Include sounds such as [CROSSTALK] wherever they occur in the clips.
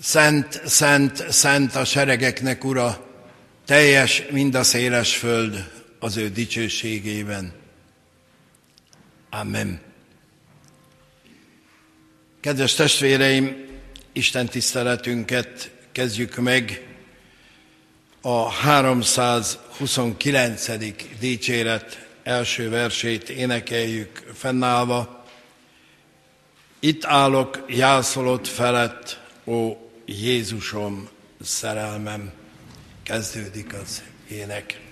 Szent, szent, szent a seregeknek, Ura, teljes mind a széles föld az ő dicsőségében. Amen. Kedves testvéreim, Isten tiszteletünket kezdjük meg a 329. dicséret első versét énekeljük fennállva. Itt állok jászolott felett, ó Jézusom, szerelmem. Kezdődik az ének.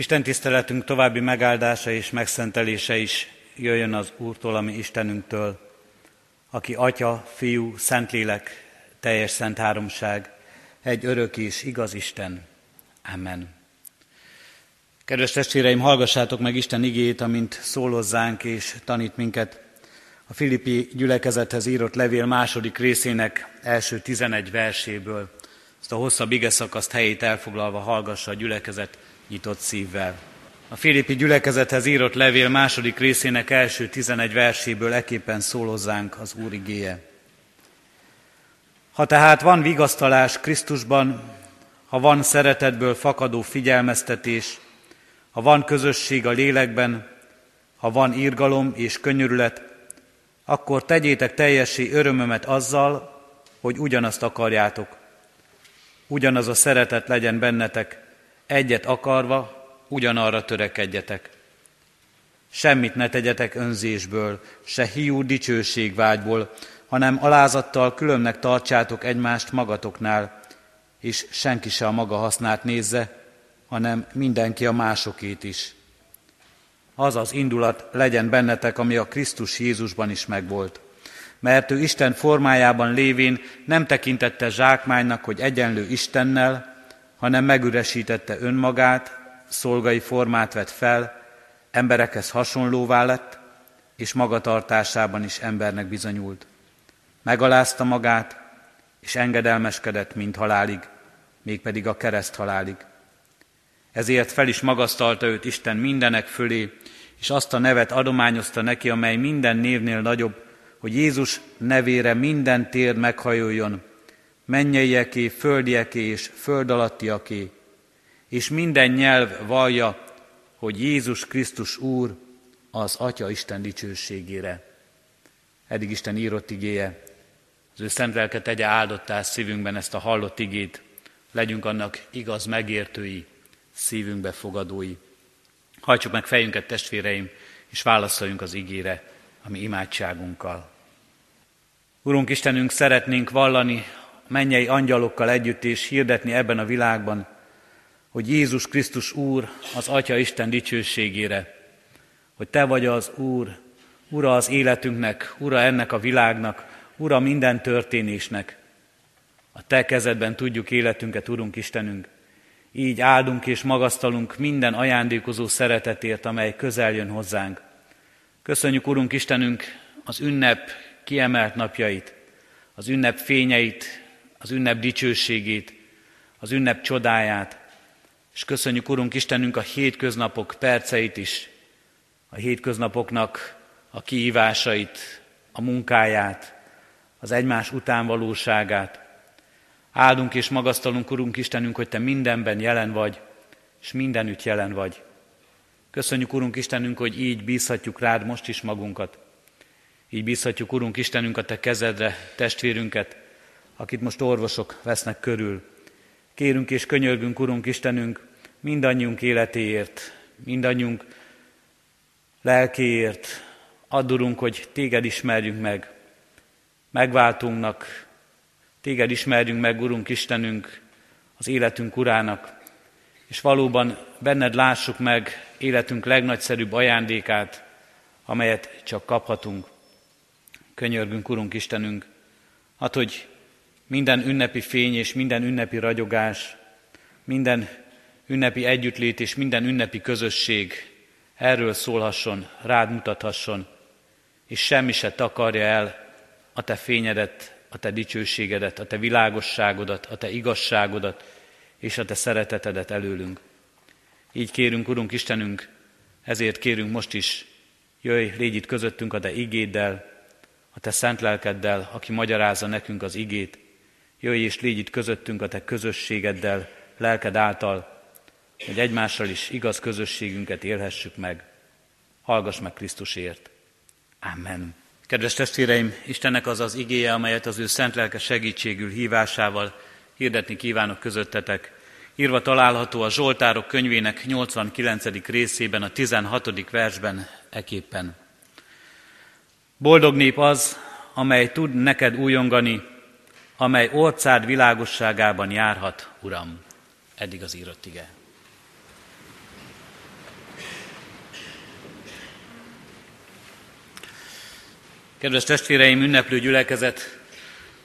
Isten tiszteletünk további megáldása és megszentelése is jöjjön az Úrtól, ami Istenünktől, aki Atya, Fiú, Szentlélek, teljes szent háromság, egy örök és igaz Isten. Amen. Kedves testvéreim, hallgassátok meg Isten igét, amint szólozzánk és tanít minket a Filippi gyülekezethez írott levél második részének első tizenegy verséből. Ezt a hosszabb ige szakaszt helyét elfoglalva hallgassa a gyülekezet nyitott szívvel. A Filippi gyülekezethez írott levél második részének első tizenegy verséből eképpen szólozzánk az Úr igéje. Ha tehát van vigasztalás Krisztusban, ha van szeretetből fakadó figyelmeztetés, ha van közösség a lélekben, ha van írgalom és könyörület, akkor tegyétek teljessé örömömet azzal, hogy ugyanazt akarjátok. Ugyanaz a szeretet legyen bennetek, egyet akarva, ugyanarra törekedjetek. Semmit ne tegyetek önzésből, se hiú dicsőségvágyból, hanem alázattal különnek tartsátok egymást magatoknál, és senki se a maga hasznát nézze, hanem mindenki a másokét is. Az az indulat legyen bennetek, ami a Krisztus Jézusban is megvolt. Mert ő Isten formájában lévén nem tekintette zsákmánynak, hogy egyenlő Istennel, hanem megüresítette önmagát, szolgai formát vett fel, emberekhez hasonlóvá lett, és magatartásában is embernek bizonyult. Megalázta magát, és engedelmeskedett, mint halálig, mégpedig a kereszt halálig. Ezért fel is magasztalta őt Isten mindenek fölé, és azt a nevet adományozta neki, amely minden névnél nagyobb, hogy Jézus nevére minden tér meghajoljon, mennyeieké, földieké és föld alattiaké, és minden nyelv vallja, hogy Jézus Krisztus Úr az Atya Isten dicsőségére. Eddig Isten írott igéje, az ő szent lelke tegye áldottá szívünkben ezt a hallott igét, legyünk annak igaz megértői, szívünkbe fogadói. Hajtsuk meg fejünket, testvéreim, és válaszoljunk az igére, ami imádságunkkal. Urunk Istenünk, szeretnénk vallani mennyei angyalokkal együtt és hirdetni ebben a világban, hogy Jézus Krisztus Úr az Atya Isten dicsőségére, hogy Te vagy az Úr, Ura az életünknek, Ura ennek a világnak, Ura minden történésnek. A Te kezedben tudjuk életünket, Urunk Istenünk. Így áldunk és magasztalunk minden ajándékozó szeretetért, amely közel jön hozzánk. Köszönjük, Urunk Istenünk, az ünnep kiemelt napjait, az ünnep fényeit, az ünnep dicsőségét, az ünnep csodáját, és köszönjük, Urunk Istenünk, a hétköznapok perceit is, a hétköznapoknak a kihívásait, a munkáját, az egymás utánvalóságát. Áldunk és magasztalunk, Urunk Istenünk, hogy Te mindenben jelen vagy, és mindenütt jelen vagy. Köszönjük, Urunk Istenünk, hogy így bízhatjuk rád most is magunkat. Így bízhatjuk, Urunk Istenünk, a Te kezedre testvérünket, akit most orvosok vesznek körül. Kérünk és könyörgünk, Urunk Istenünk, mindannyiunk életéért, mindannyiunk lelkéért. Addurunk, hogy Téged ismerjünk meg, megváltunknak, Téged ismerjünk meg, Urunk Istenünk, az életünk Urának, és valóban benned lássuk meg életünk legnagyszerűbb ajándékát, amelyet csak kaphatunk. Könyörgünk, Urunk Istenünk, hát, hogy minden ünnepi fény és minden ünnepi ragyogás, minden ünnepi együttlét és minden ünnepi közösség erről szólhasson, rád mutathasson, és semmi se takarja el a te fényedet, a te dicsőségedet, a te világosságodat, a te igazságodat és a te szeretetedet előlünk. Így kérünk, Urunk Istenünk, ezért kérünk most is, jöjj, légy itt közöttünk a te igéddel, a te szent lelkeddel, aki magyarázza nekünk az igét, jöjj és légy itt közöttünk a te közösségeddel, lelked által, hogy egymással is igaz közösségünket élhessük meg. Hallgass meg Krisztusért. Amen. Kedves testvéreim, Istennek az az igéje, amelyet az ő szent lelke segítségül hívásával hirdetni kívánok közöttetek. Írva található a Zsoltárok könyvének 89. részében, a 16. versben eképpen. Boldog nép az, amely tud neked újongani, amely orcád világosságában járhat, Uram. Eddig az írott ige. Kedves testvéreim, ünneplő gyülekezet,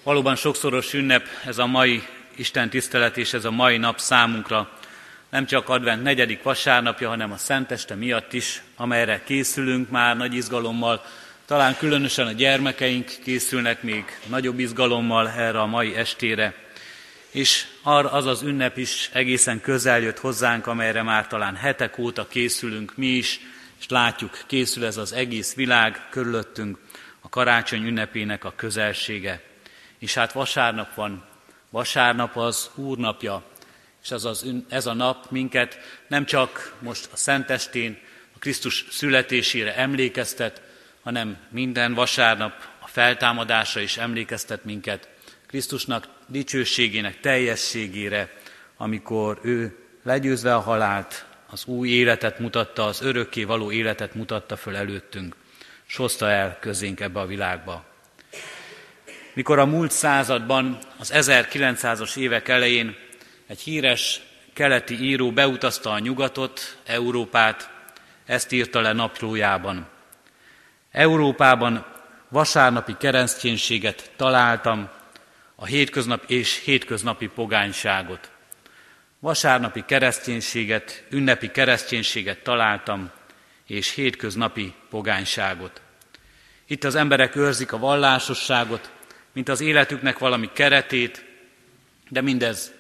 valóban sokszoros ünnep ez a mai Isten tisztelet és ez a mai nap számunkra. Nem csak advent negyedik vasárnapja, hanem a Szenteste miatt is, amelyre készülünk már nagy izgalommal. Talán különösen a gyermekeink készülnek még nagyobb izgalommal erre a mai estére. És arra az az ünnep is egészen közel jött hozzánk, amelyre már talán hetek óta készülünk mi is, és látjuk, készül ez az egész világ körülöttünk a karácsony ünnepének a közelsége. És hát vasárnap van, vasárnap az Úrnapja, és ez, az, ez a nap minket nem csak most a Szentestén, a Krisztus születésére emlékeztet, hanem minden vasárnap a feltámadásra is emlékeztet minket, Krisztusnak dicsőségének teljességére, amikor ő legyőzve a halált, az új életet mutatta, az örökké való életet mutatta föl előttünk és hozta el közénk ebbe a világba. Mikor a múlt században, az 1900-as évek elején egy híres keleti író beutazta a nyugatot, Európát, ezt írta le naplójában. Európában vasárnapi kereszténységet találtam, a hétköznap és hétköznapi pogányságot. Vasárnapi kereszténységet, ünnepi kereszténységet találtam, és hétköznapi pogányságot. Itt az emberek őrzik a vallásosságot, mint az életüknek valami keretét, de mindez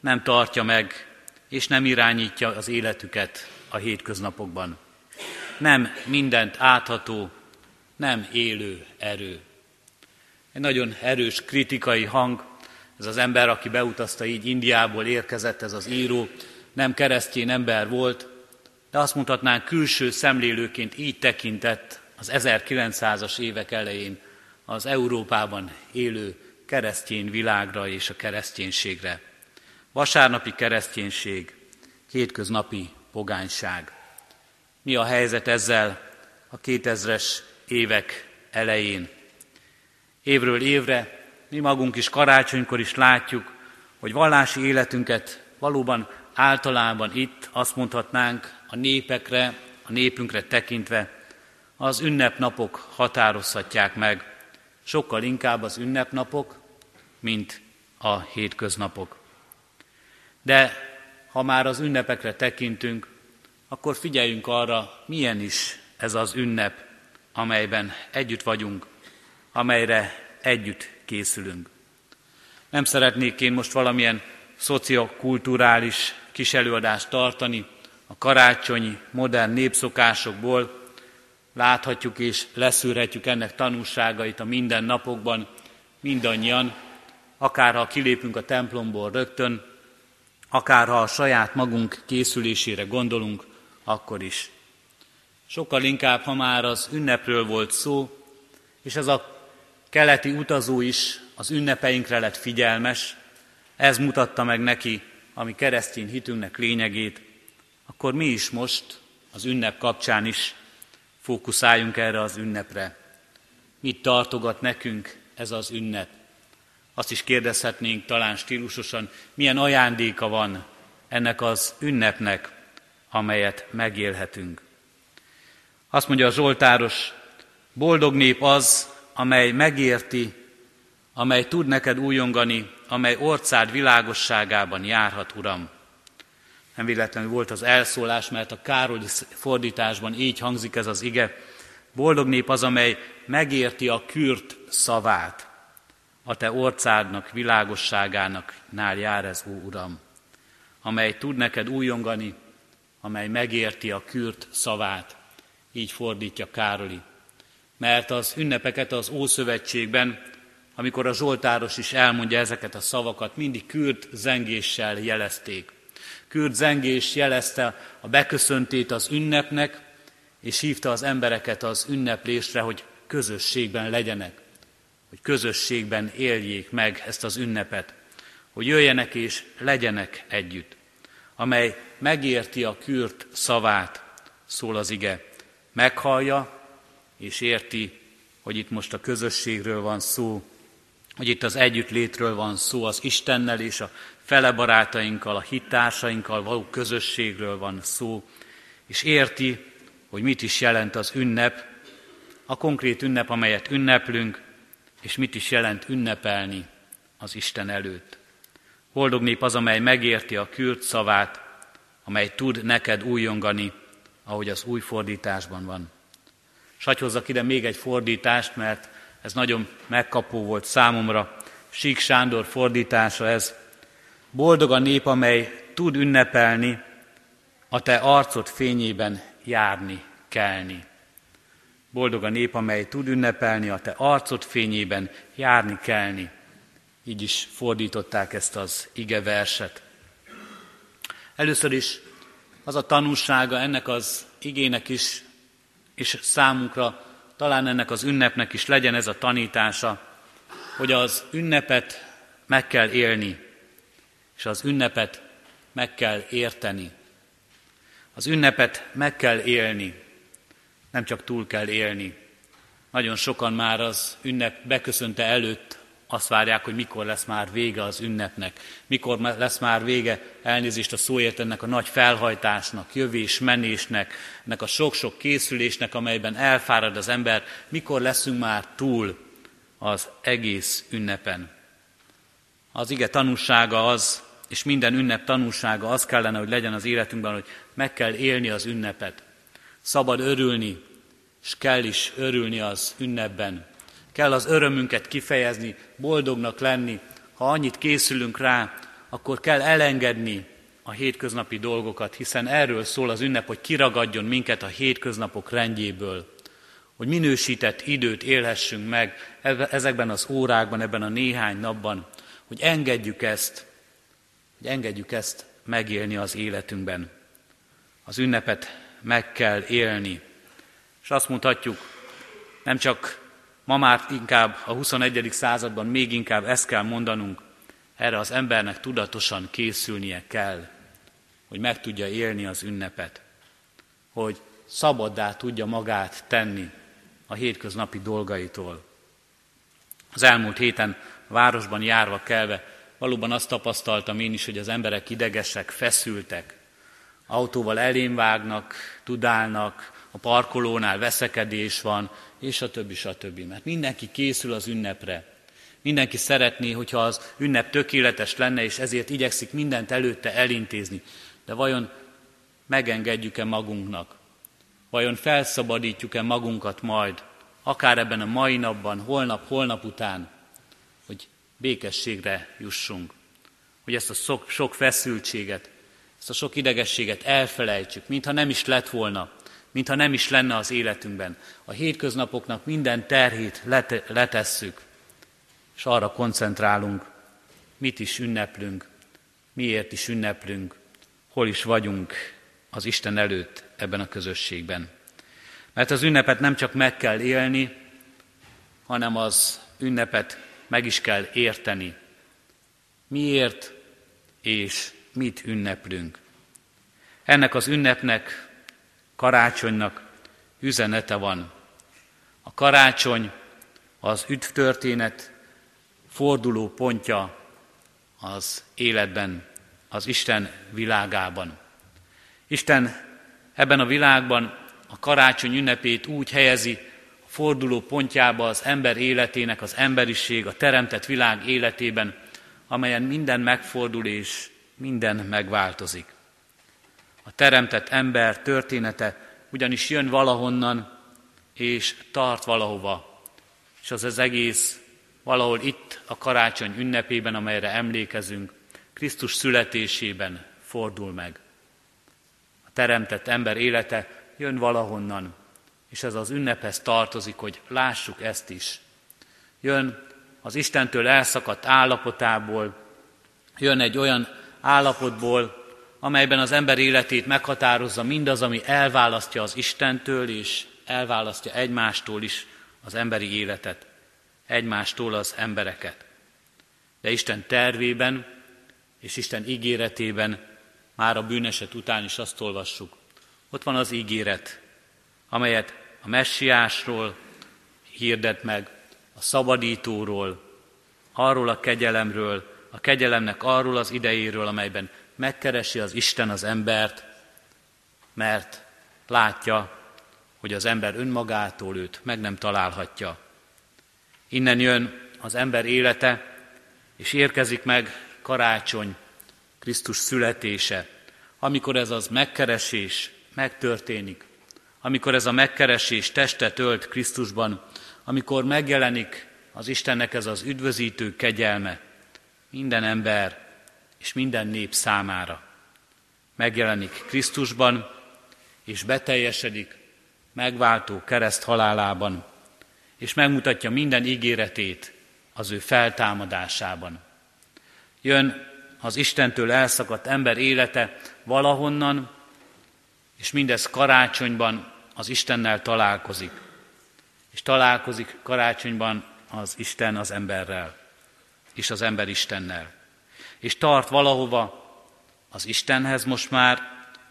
nem tartja meg, és nem irányítja az életüket a hétköznapokban. Nem mindent átható, nem élő erő. Egy nagyon erős kritikai hang, ez az ember, aki beutazta így Indiából érkezett, ez az író, nem keresztény ember volt, de azt mondhatnánk külső szemlélőként így tekintett az 1900-as évek elején az Európában élő keresztény világra és a kereszténységre. Vasárnapi kereszténység, hétköznapi pogányság. Mi a helyzet ezzel a 2000-es évek elején? Évről évre mi magunk is karácsonykor is látjuk, hogy vallási életünket valóban általában itt azt mondhatnánk a népekre, a népünkre tekintve az ünnepnapok határozhatják meg, sokkal inkább az ünnepnapok, mint a hétköznapok. De ha már az ünnepekre tekintünk, akkor figyeljünk arra, milyen is ez az ünnep, amelyben együtt vagyunk, amelyre együtt készülünk. Nem szeretnék én most valamilyen szociokulturális kis előadást tartani a karácsonyi modern népszokásokból, láthatjuk és leszűrhetjük ennek tanulságait a mindennapokban, mindannyian, akár ha kilépünk a templomból rögtön, akár ha a saját magunk készülésére gondolunk, akkor is. Sokkal inkább, ha már az ünnepről volt szó, és ez a keleti utazó is az ünnepeinkre lett figyelmes, ez mutatta meg neki, ami keresztény hitünknek lényegét, akkor mi is most az ünnep kapcsán is fókuszáljunk erre az ünnepre. Mit tartogat nekünk ez az ünnep? Azt is kérdezhetnénk talán stílusosan, milyen ajándéka van ennek az ünnepnek, amelyet megélhetünk. Azt mondja a Zsoltáros, boldog nép az, amely megérti, amely tud neked újongani, amely orcád világosságában járhat, Uram. Nem véletlenül volt az elszólás, mert a Károly fordításban így hangzik ez az ige. Boldog nép az, amely megérti a kürt szavát. A te orcádnak, világosságának nál jár ez, ó Uram. Amely tud neked újongani, amely megérti a kürt szavát. Így fordítja Károli. Mert az ünnepeket az Ószövetségben, amikor a Zsoltáros is elmondja ezeket a szavakat, mindig kürt zengéssel jelezték. Kürt zengés jelezte a beköszöntét az ünnepnek, és hívta az embereket az ünneplésre, hogy közösségben legyenek, hogy közösségben éljék meg ezt az ünnepet, hogy jöjjenek és legyenek együtt, amely megérti a kürt szavát, szól az ige, meghallja és érti, hogy itt most a közösségről van szó, hogy itt az együttlétről van szó, az Istennel és a fele barátainkkal, a hittársainkkal való közösségről van szó, és érti, hogy mit is jelent az ünnep, a konkrét ünnep, amelyet ünneplünk, és mit is jelent ünnepelni az Isten előtt. Boldog nép az, amely megérti a kürt szavát, amely tud neked újongani, ahogy az új fordításban van. Hozzak ide még egy fordítást, mert ez nagyon megkapó volt számomra. Sík Sándor fordítása ez. Boldog a nép, amely tud ünnepelni, a te arcod fényében járni, kelni. Boldog a nép, amely tud ünnepelni, a te arcod fényében járni, kelni. Így is fordították ezt az ige verset. Először is az a tanúsága ennek az igének is, és számunkra talán ennek az ünnepnek is legyen ez a tanítása, hogy az ünnepet meg kell élni, és az ünnepet meg kell érteni. Az ünnepet meg kell élni, nem csak túl kell élni. Nagyon sokan már az ünnep beköszönte előtt azt várják, hogy mikor lesz már vége az ünnepnek, mikor lesz már vége elnézést a szóért ennek a nagy felhajtásnak, jövés, menésnek, ennek a sok-sok készülésnek, amelyben elfárad az ember, mikor leszünk már túl az egész ünnepen. Az ige tanúsága az, és minden ünnep tanúsága az kellene, hogy legyen az életünkben, hogy meg kell élni az ünnepet. Szabad örülni, és kell is örülni az ünnepben. Kell az örömünket kifejezni, boldognak lenni. Ha annyit készülünk rá, akkor kell elengedni a hétköznapi dolgokat, hiszen erről szól az ünnep, hogy kiragadjon minket a hétköznapok rendjéből, hogy minősített időt élhessünk meg ezekben az órákban, ebben a néhány napban, hogy engedjük ezt, hogy engedjük ezt megélni az életünkben. Az ünnepet meg kell élni. És azt mondhatjuk, nem csak Ma már inkább a 21. században még inkább ezt kell mondanunk, erre az embernek tudatosan készülnie kell, hogy meg tudja élni az ünnepet, hogy szabaddá tudja magát tenni a hétköznapi dolgaitól. Az elmúlt héten városban járva kelve valóban azt tapasztaltam én is, hogy az emberek idegesek, feszültek, autóval elém vágnak, tudálnak, a parkolónál veszekedés van, és a többi, többi. Mert mindenki készül az ünnepre. Mindenki szeretné, hogyha az ünnep tökéletes lenne, és ezért igyekszik mindent előtte elintézni. De vajon megengedjük-e magunknak? Vajon felszabadítjuk-e magunkat majd, akár ebben a mai napban, holnap, holnap után, hogy békességre jussunk? Hogy ezt a sok, sok feszültséget, ezt a sok idegességet elfelejtsük, mintha nem is lett volna, mintha nem is lenne az életünkben. A hétköznapoknak minden terhét lete, letesszük, és arra koncentrálunk, mit is ünneplünk, miért is ünneplünk, hol is vagyunk az Isten előtt ebben a közösségben. Mert az ünnepet nem csak meg kell élni, hanem az ünnepet meg is kell érteni. Miért és mit ünneplünk. Ennek az ünnepnek, karácsonynak üzenete van. A karácsony az üdvtörténet forduló pontja az életben, az Isten világában. Isten ebben a világban a karácsony ünnepét úgy helyezi a forduló pontjába az ember életének, az emberiség, a teremtett világ életében, amelyen minden megfordul és minden megváltozik. A teremtett ember története ugyanis jön valahonnan, és tart valahova, és az az egész valahol itt a karácsony ünnepében, amelyre emlékezünk, Krisztus születésében fordul meg. A teremtett ember élete jön valahonnan, és ez az ünnephez tartozik, hogy lássuk ezt is. Jön az Istentől elszakadt állapotából, jön egy olyan állapotból, amelyben az ember életét meghatározza mindaz, ami elválasztja az Istentől, és elválasztja egymástól is az emberi életet, egymástól az embereket. De Isten tervében és Isten ígéretében már a bűneset után is azt olvassuk. Ott van az ígéret, amelyet a messiásról hirdet meg, a szabadítóról, arról a kegyelemről, a kegyelemnek arról az idejéről, amelyben megkeresi az Isten az embert, mert látja, hogy az ember önmagától őt meg nem találhatja. Innen jön az ember élete, és érkezik meg karácsony, Krisztus születése, amikor ez az megkeresés megtörténik, amikor ez a megkeresés testet ölt Krisztusban, amikor megjelenik az Istennek ez az üdvözítő kegyelme, minden ember és minden nép számára. Megjelenik Krisztusban, és beteljesedik megváltó kereszt halálában, és megmutatja minden ígéretét az ő feltámadásában. Jön az Istentől elszakadt ember élete valahonnan, és mindez karácsonyban az Istennel találkozik. És találkozik karácsonyban az Isten az emberrel és az ember Istennel. És tart valahova az Istenhez most már,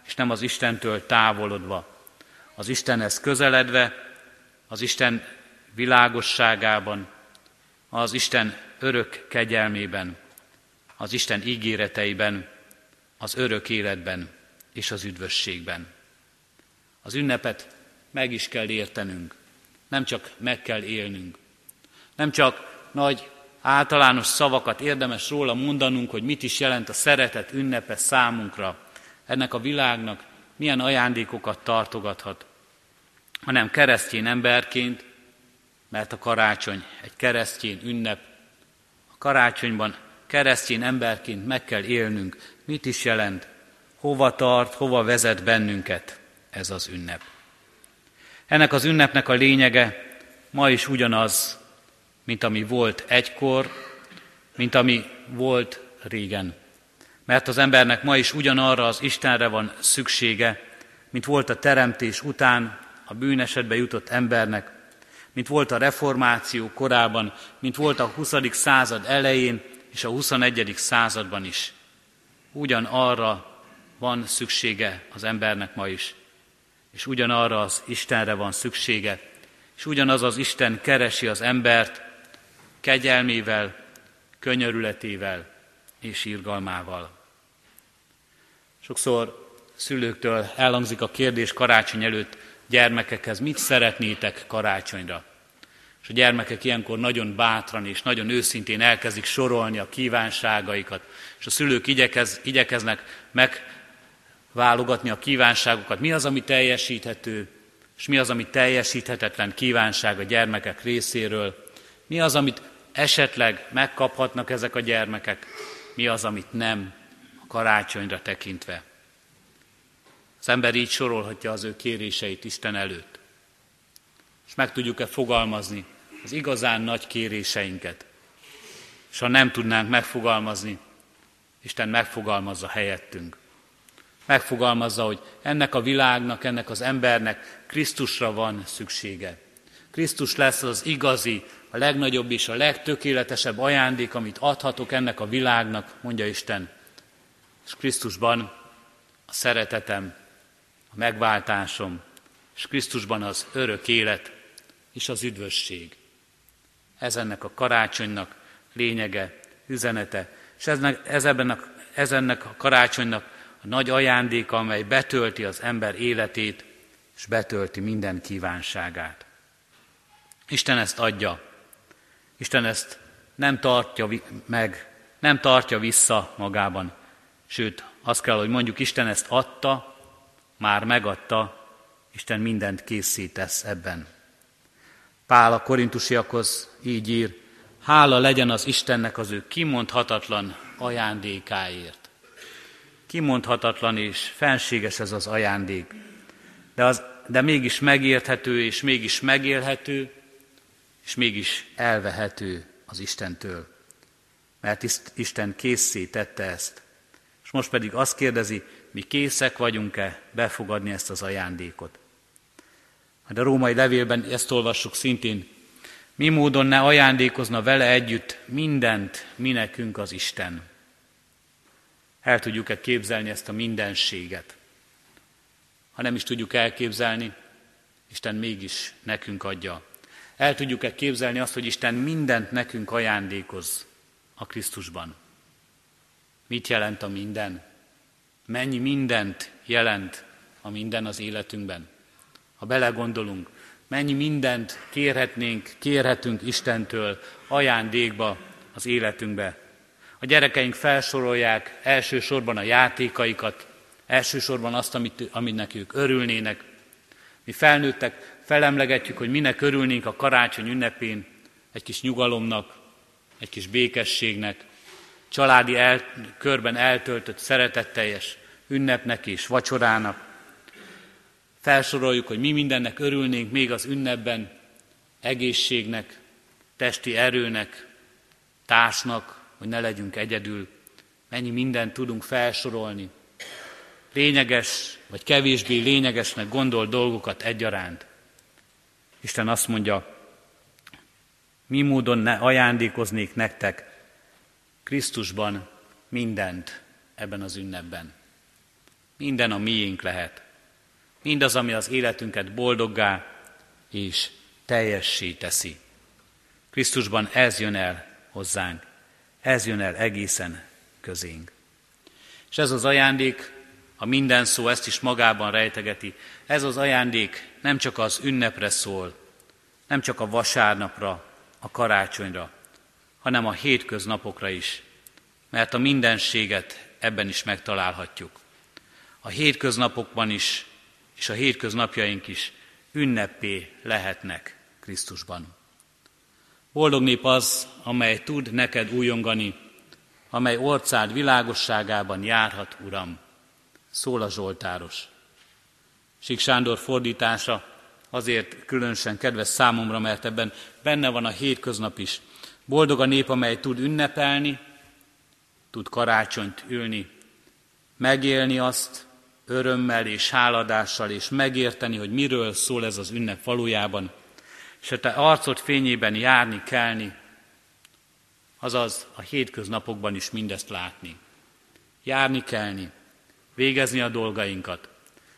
és nem az Istentől távolodva. Az Istenhez közeledve, az Isten világosságában, az Isten örök kegyelmében, az Isten ígéreteiben, az örök életben és az üdvösségben. Az ünnepet meg is kell értenünk, nem csak meg kell élnünk. Nem csak nagy általános szavakat érdemes róla mondanunk, hogy mit is jelent a szeretet ünnepe számunkra, ennek a világnak milyen ajándékokat tartogathat, hanem keresztény emberként, mert a karácsony egy keresztény ünnep. A karácsonyban keresztény emberként meg kell élnünk, mit is jelent, hova tart, hova vezet bennünket ez az ünnep. Ennek az ünnepnek a lényege ma is ugyanaz, mint ami volt egykor, mint ami volt régen. Mert az embernek ma is ugyanarra az Istenre van szüksége, mint volt a teremtés után a bűnesetbe jutott embernek, mint volt a reformáció korában, mint volt a 20. század elején és a 21. században is. Ugyanarra van szüksége az embernek ma is, és ugyanarra az Istenre van szüksége, és ugyanaz az Isten keresi az embert, kegyelmével, könyörületével és írgalmával. Sokszor szülőktől elhangzik a kérdés karácsony előtt, gyermekekhez, mit szeretnétek karácsonyra. És a gyermekek ilyenkor nagyon bátran és nagyon őszintén elkezdik sorolni a kívánságaikat, és a szülők igyekez, igyekeznek megválogatni a kívánságokat. Mi az, ami teljesíthető, és mi az, ami teljesíthetetlen kívánság a gyermekek részéről. Mi az, amit esetleg megkaphatnak ezek a gyermekek, mi az, amit nem a karácsonyra tekintve. Az ember így sorolhatja az ő kéréseit Isten előtt. És meg tudjuk-e fogalmazni az igazán nagy kéréseinket. És ha nem tudnánk megfogalmazni, Isten megfogalmazza helyettünk. Megfogalmazza, hogy ennek a világnak, ennek az embernek Krisztusra van szüksége. Krisztus lesz az igazi, a legnagyobb és a legtökéletesebb ajándék, amit adhatok ennek a világnak, mondja Isten. És Krisztusban a szeretetem, a megváltásom, és Krisztusban az örök élet és az üdvösség. Ez ennek a karácsonynak lényege, üzenete, és ez, ez, ebben a, ez ennek a karácsonynak a nagy ajándéka, amely betölti az ember életét, és betölti minden kívánságát. Isten ezt adja. Isten ezt nem tartja meg, nem tartja vissza magában. Sőt, azt kell, hogy mondjuk, Isten ezt adta, már megadta, Isten mindent készítesz ebben. Pál a korintusiakhoz így ír, hála legyen az Istennek az ő kimondhatatlan ajándékáért. Kimondhatatlan és fenséges ez az ajándék, de, az, de mégis megérthető és mégis megélhető, és mégis elvehető az Istentől. Mert Isten készé tette ezt. És most pedig azt kérdezi, mi készek vagyunk-e befogadni ezt az ajándékot. De a római levélben ezt olvassuk szintén, mi módon ne ajándékozna vele együtt mindent, mi nekünk az Isten. El tudjuk-e képzelni ezt a mindenséget? Ha nem is tudjuk elképzelni, Isten mégis nekünk adja. El tudjuk-e képzelni azt, hogy Isten mindent nekünk ajándékoz a Krisztusban? Mit jelent a minden? Mennyi mindent jelent a minden az életünkben? ha belegondolunk, mennyi mindent kérhetnénk, kérhetünk Istentől ajándékba az életünkbe. A gyerekeink felsorolják elsősorban a játékaikat, elsősorban azt, amit, aminek ők örülnének. Mi felnőttek felemlegetjük, hogy minek örülnénk a karácsony ünnepén, egy kis nyugalomnak, egy kis békességnek, családi el, körben eltöltött szeretetteljes ünnepnek és vacsorának. Felsoroljuk, hogy mi mindennek örülnénk még az ünnepben, egészségnek, testi erőnek, társnak, hogy ne legyünk egyedül. Mennyi mindent tudunk felsorolni. Lényeges, vagy kevésbé lényegesnek gondol dolgokat egyaránt. Isten azt mondja, mi módon ne ajándékoznék nektek Krisztusban mindent ebben az ünnepben. Minden a miénk lehet mindaz, ami az életünket boldoggá és teljessé teszi. Krisztusban ez jön el hozzánk, ez jön el egészen közénk. És ez az ajándék, a minden szó ezt is magában rejtegeti, ez az ajándék nem csak az ünnepre szól, nem csak a vasárnapra, a karácsonyra, hanem a hétköznapokra is, mert a mindenséget ebben is megtalálhatjuk. A hétköznapokban is és a hétköznapjaink is ünnepé lehetnek Krisztusban. Boldog nép az, amely tud neked újongani, amely orcád világosságában járhat, Uram, szól a Zsoltáros. Sik Sándor fordítása azért különösen kedves számomra, mert ebben benne van a hétköznap is. Boldog a nép, amely tud ünnepelni, tud karácsonyt ülni, megélni azt, örömmel és háladással, és megérteni, hogy miről szól ez az ünnep valójában, és a te arcod fényében járni, kelni, azaz a hétköznapokban is mindezt látni. Járni, kelni, végezni a dolgainkat,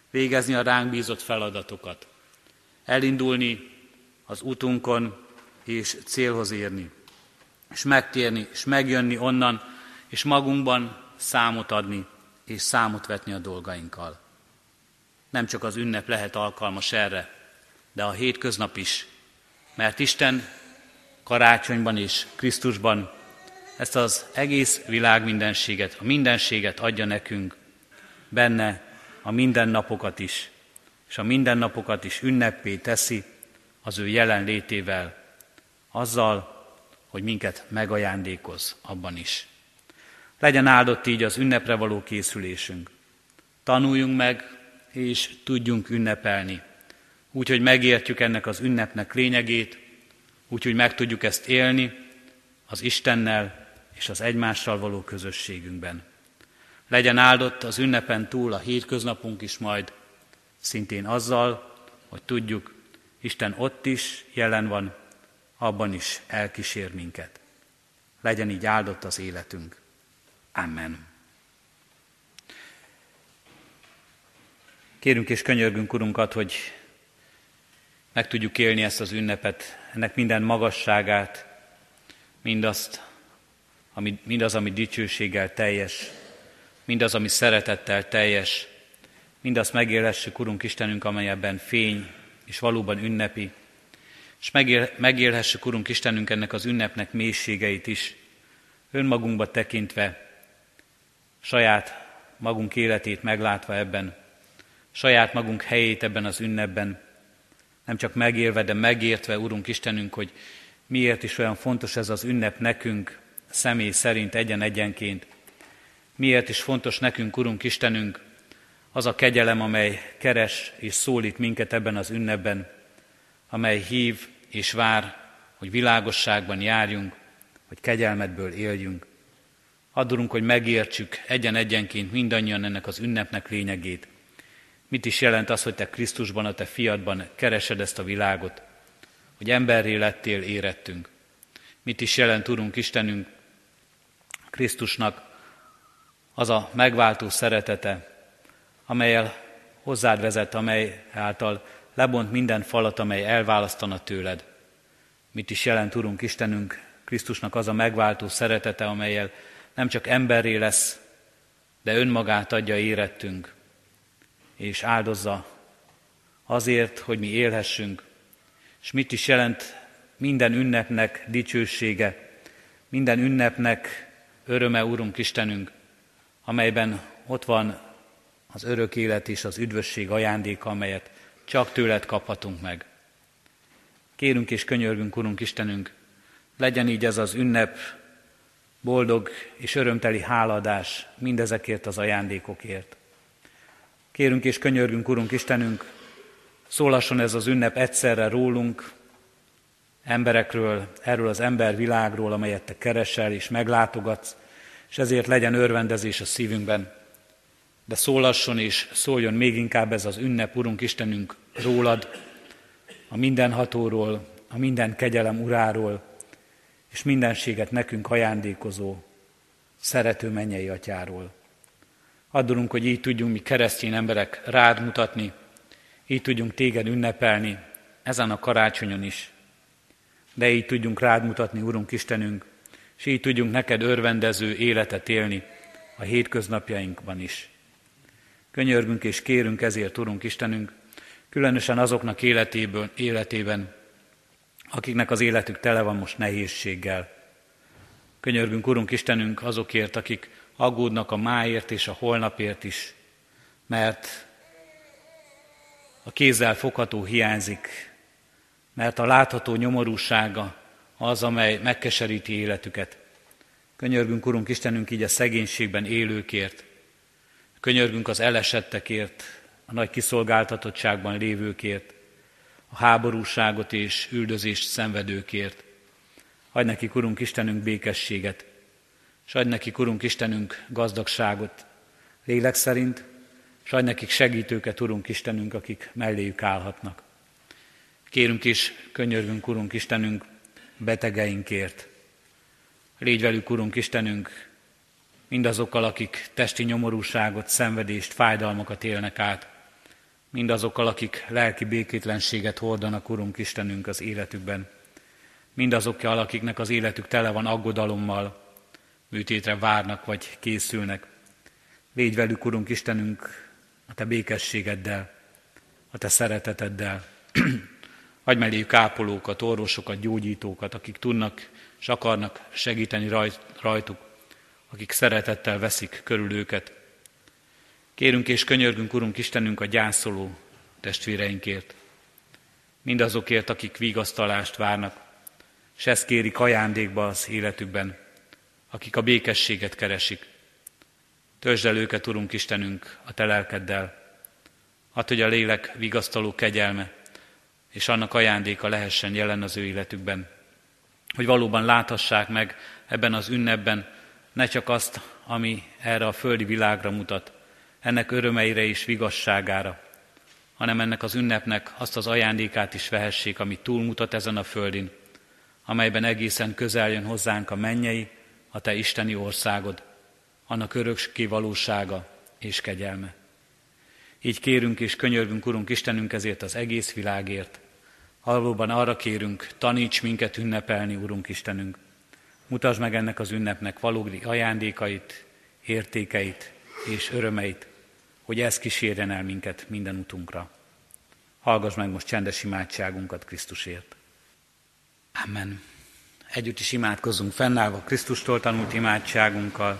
végezni a ránk bízott feladatokat, elindulni az utunkon és célhoz érni, és megtérni, és megjönni onnan, és magunkban számot adni és számot vetni a dolgainkkal. nem csak az ünnep lehet alkalmas erre, de a hétköznap is. Mert Isten karácsonyban és Krisztusban ezt az egész világ mindenséget, a mindenséget adja nekünk, benne a mindennapokat is, és a mindennapokat is ünnepé teszi az ő jelenlétével, azzal, hogy minket megajándékoz abban is. Legyen áldott így az ünnepre való készülésünk. Tanuljunk meg, és tudjunk ünnepelni. Úgyhogy megértjük ennek az ünnepnek lényegét, úgyhogy meg tudjuk ezt élni az Istennel és az egymással való közösségünkben. Legyen áldott az ünnepen túl a hétköznapunk is majd, szintén azzal, hogy tudjuk, Isten ott is jelen van, abban is elkísér minket. Legyen így áldott az életünk. Amen. Kérünk és könyörgünk, Urunkat, hogy meg tudjuk élni ezt az ünnepet, ennek minden magasságát, mindazt, ami, mindaz, ami dicsőséggel teljes, mindaz, ami szeretettel teljes, mindazt megélhessük, Urunk Istenünk, amely ebben fény és valóban ünnepi, és megél, megélhessük, Urunk Istenünk, ennek az ünnepnek mélységeit is, önmagunkba tekintve, saját magunk életét meglátva ebben, saját magunk helyét ebben az ünnepben, nem csak megélve, de megértve, Urunk Istenünk, hogy miért is olyan fontos ez az ünnep nekünk, személy szerint egyen-egyenként. Miért is fontos nekünk, Urunk Istenünk, az a kegyelem, amely keres és szólít minket ebben az ünnepben, amely hív és vár, hogy világosságban járjunk, hogy kegyelmedből éljünk. Addurunk, hogy megértsük egyen-egyenként mindannyian ennek az ünnepnek lényegét. Mit is jelent az, hogy te Krisztusban, a te fiadban keresed ezt a világot, hogy emberré lettél, érettünk. Mit is jelent, Urunk Istenünk, Krisztusnak az a megváltó szeretete, amelyel hozzád vezet, amely által lebont minden falat, amely elválasztana tőled. Mit is jelent, Urunk Istenünk, Krisztusnak az a megváltó szeretete, amelyel nem csak emberré lesz, de önmagát adja érettünk, és áldozza azért, hogy mi élhessünk. És mit is jelent minden ünnepnek dicsősége, minden ünnepnek öröme, Urunk Istenünk, amelyben ott van az örök élet és az üdvösség ajándéka, amelyet csak tőled kaphatunk meg. Kérünk és könyörgünk, Urunk Istenünk, legyen így ez az ünnep, boldog és örömteli háladás mindezekért az ajándékokért. Kérünk és könyörgünk, Urunk Istenünk, szólasson ez az ünnep egyszerre rólunk, emberekről, erről az embervilágról, amelyet Te keresel és meglátogatsz, és ezért legyen örvendezés a szívünkben. De szólasson és szóljon még inkább ez az ünnep, Urunk Istenünk, rólad, a mindenhatóról, a minden kegyelem uráról, és mindenséget nekünk ajándékozó, szerető mennyei atyáról. Addulunk, hogy így tudjunk mi keresztény emberek rád mutatni, így tudjunk téged ünnepelni, ezen a karácsonyon is. De így tudjunk rád mutatni, Urunk Istenünk, és így tudjunk neked örvendező életet élni a hétköznapjainkban is. Könyörgünk és kérünk ezért, Urunk Istenünk, különösen azoknak életéből, életében, akiknek az életük tele van most nehézséggel. Könyörgünk, Urunk Istenünk, azokért, akik aggódnak a máért és a holnapért is, mert a kézzel fogható hiányzik, mert a látható nyomorúsága az, amely megkeseríti életüket. Könyörgünk, Urunk Istenünk, így a szegénységben élőkért, könyörgünk az elesettekért, a nagy kiszolgáltatottságban lévőkért, a háborúságot és üldözést szenvedőkért. Adj neki, Urunk Istenünk, békességet, és adj neki, Urunk Istenünk, gazdagságot, lélek szerint, és adj nekik segítőket, Urunk Istenünk, akik melléjük állhatnak. Kérünk is, könyörgünk, Urunk Istenünk, betegeinkért. Légy velük, Urunk Istenünk, mindazokkal, akik testi nyomorúságot, szenvedést, fájdalmakat élnek át, mindazokkal, akik lelki békétlenséget hordanak, Urunk Istenünk, az életükben, mindazokkal, akiknek az életük tele van aggodalommal, műtétre várnak vagy készülnek. Légy velük, Urunk Istenünk, a Te békességeddel, a te szereteteddel. [CLEARS THROAT] Adj melléjük ápolókat, orvosokat, gyógyítókat, akik tudnak és akarnak segíteni rajtuk, akik szeretettel veszik körül őket. Kérünk és könyörgünk, Urunk Istenünk, a gyászoló testvéreinkért, mindazokért, akik vigasztalást várnak, és ezt kérik ajándékba az életükben, akik a békességet keresik. Törzsd el őket, Urunk Istenünk, a te lelkeddel, Add, hogy a lélek vigasztaló kegyelme és annak ajándéka lehessen jelen az ő életükben. Hogy valóban láthassák meg ebben az ünnepben ne csak azt, ami erre a földi világra mutat, ennek örömeire és vigasságára, hanem ennek az ünnepnek azt az ajándékát is vehessék, ami túlmutat ezen a földin, amelyben egészen közel jön hozzánk a mennyei, a Te isteni országod, annak örökké valósága és kegyelme. Így kérünk és könyörgünk, Urunk Istenünk, ezért az egész világért. Valóban arra kérünk, taníts minket ünnepelni, Urunk Istenünk. Mutasd meg ennek az ünnepnek valódi ajándékait, értékeit és örömeit, hogy ez kísérjen el minket minden utunkra. Hallgass meg most csendes imádságunkat Krisztusért. Amen. Együtt is imádkozunk fennállva Krisztustól tanult imádságunkkal.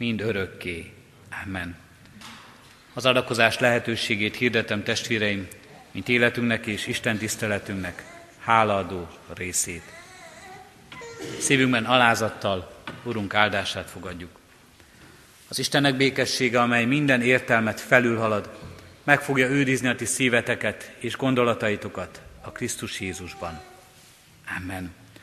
mind örökké. Amen. Az adakozás lehetőségét hirdetem testvéreim, mint életünknek és Isten tiszteletünknek hálaadó részét. Szívünkben alázattal Urunk áldását fogadjuk. Az Istennek békessége, amely minden értelmet felülhalad, meg fogja őrizni a ti szíveteket és gondolataitokat a Krisztus Jézusban. Amen.